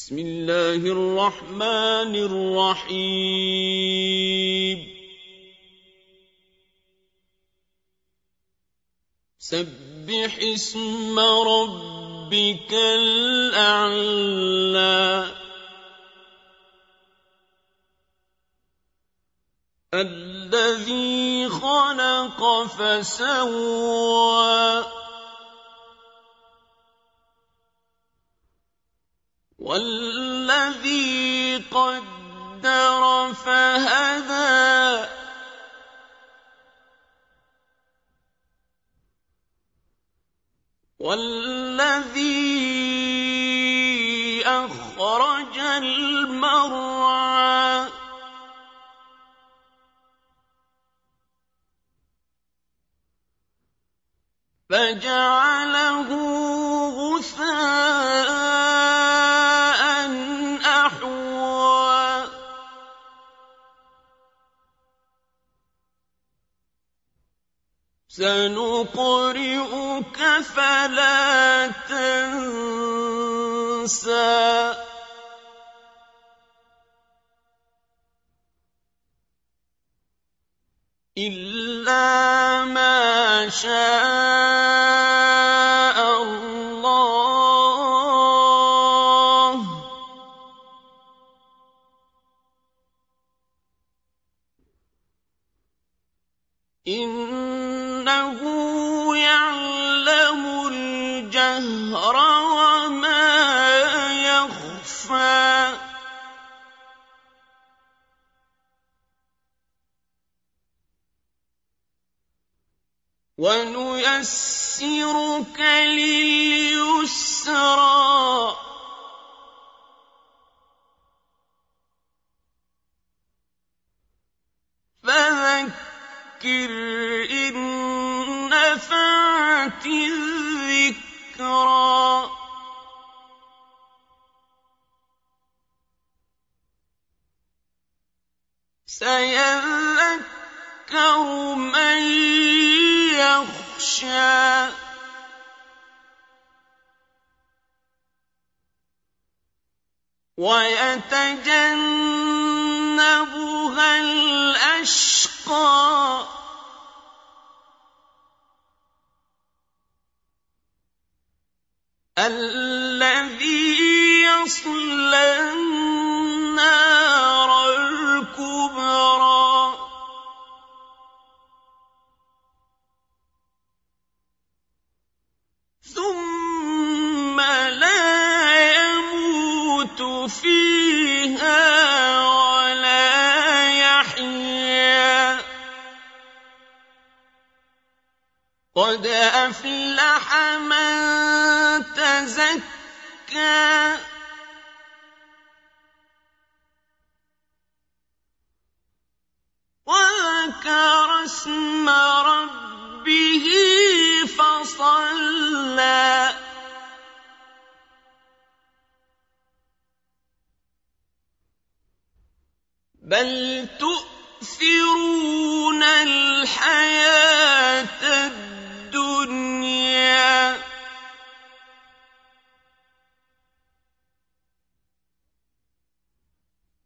بسم الله الرحمن الرحيم. سبح اسم ربك الأعلى. الذي خلق فسوى والذي قدر فهدى. والذي أخرج المرعى. فجعله سنقرئك فلا تنسى. إلا ما شاء الله. إنه يعلم الجهر وما يخفى. ونيسرك لليسرى. فذكر سيذكر من يخشى. ويتجنبها الأشقى. الذي يصلى قد أفلح من تزكى. وذكر اسم ربه فصلى. بل تؤثرون الحياة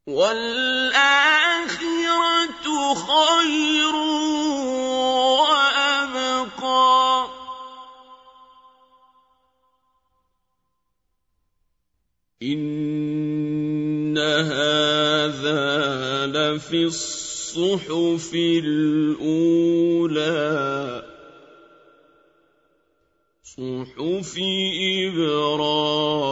والآخرة خير وأبقى. إن هذا لفي الصحف الأولى. صحف إبراهيم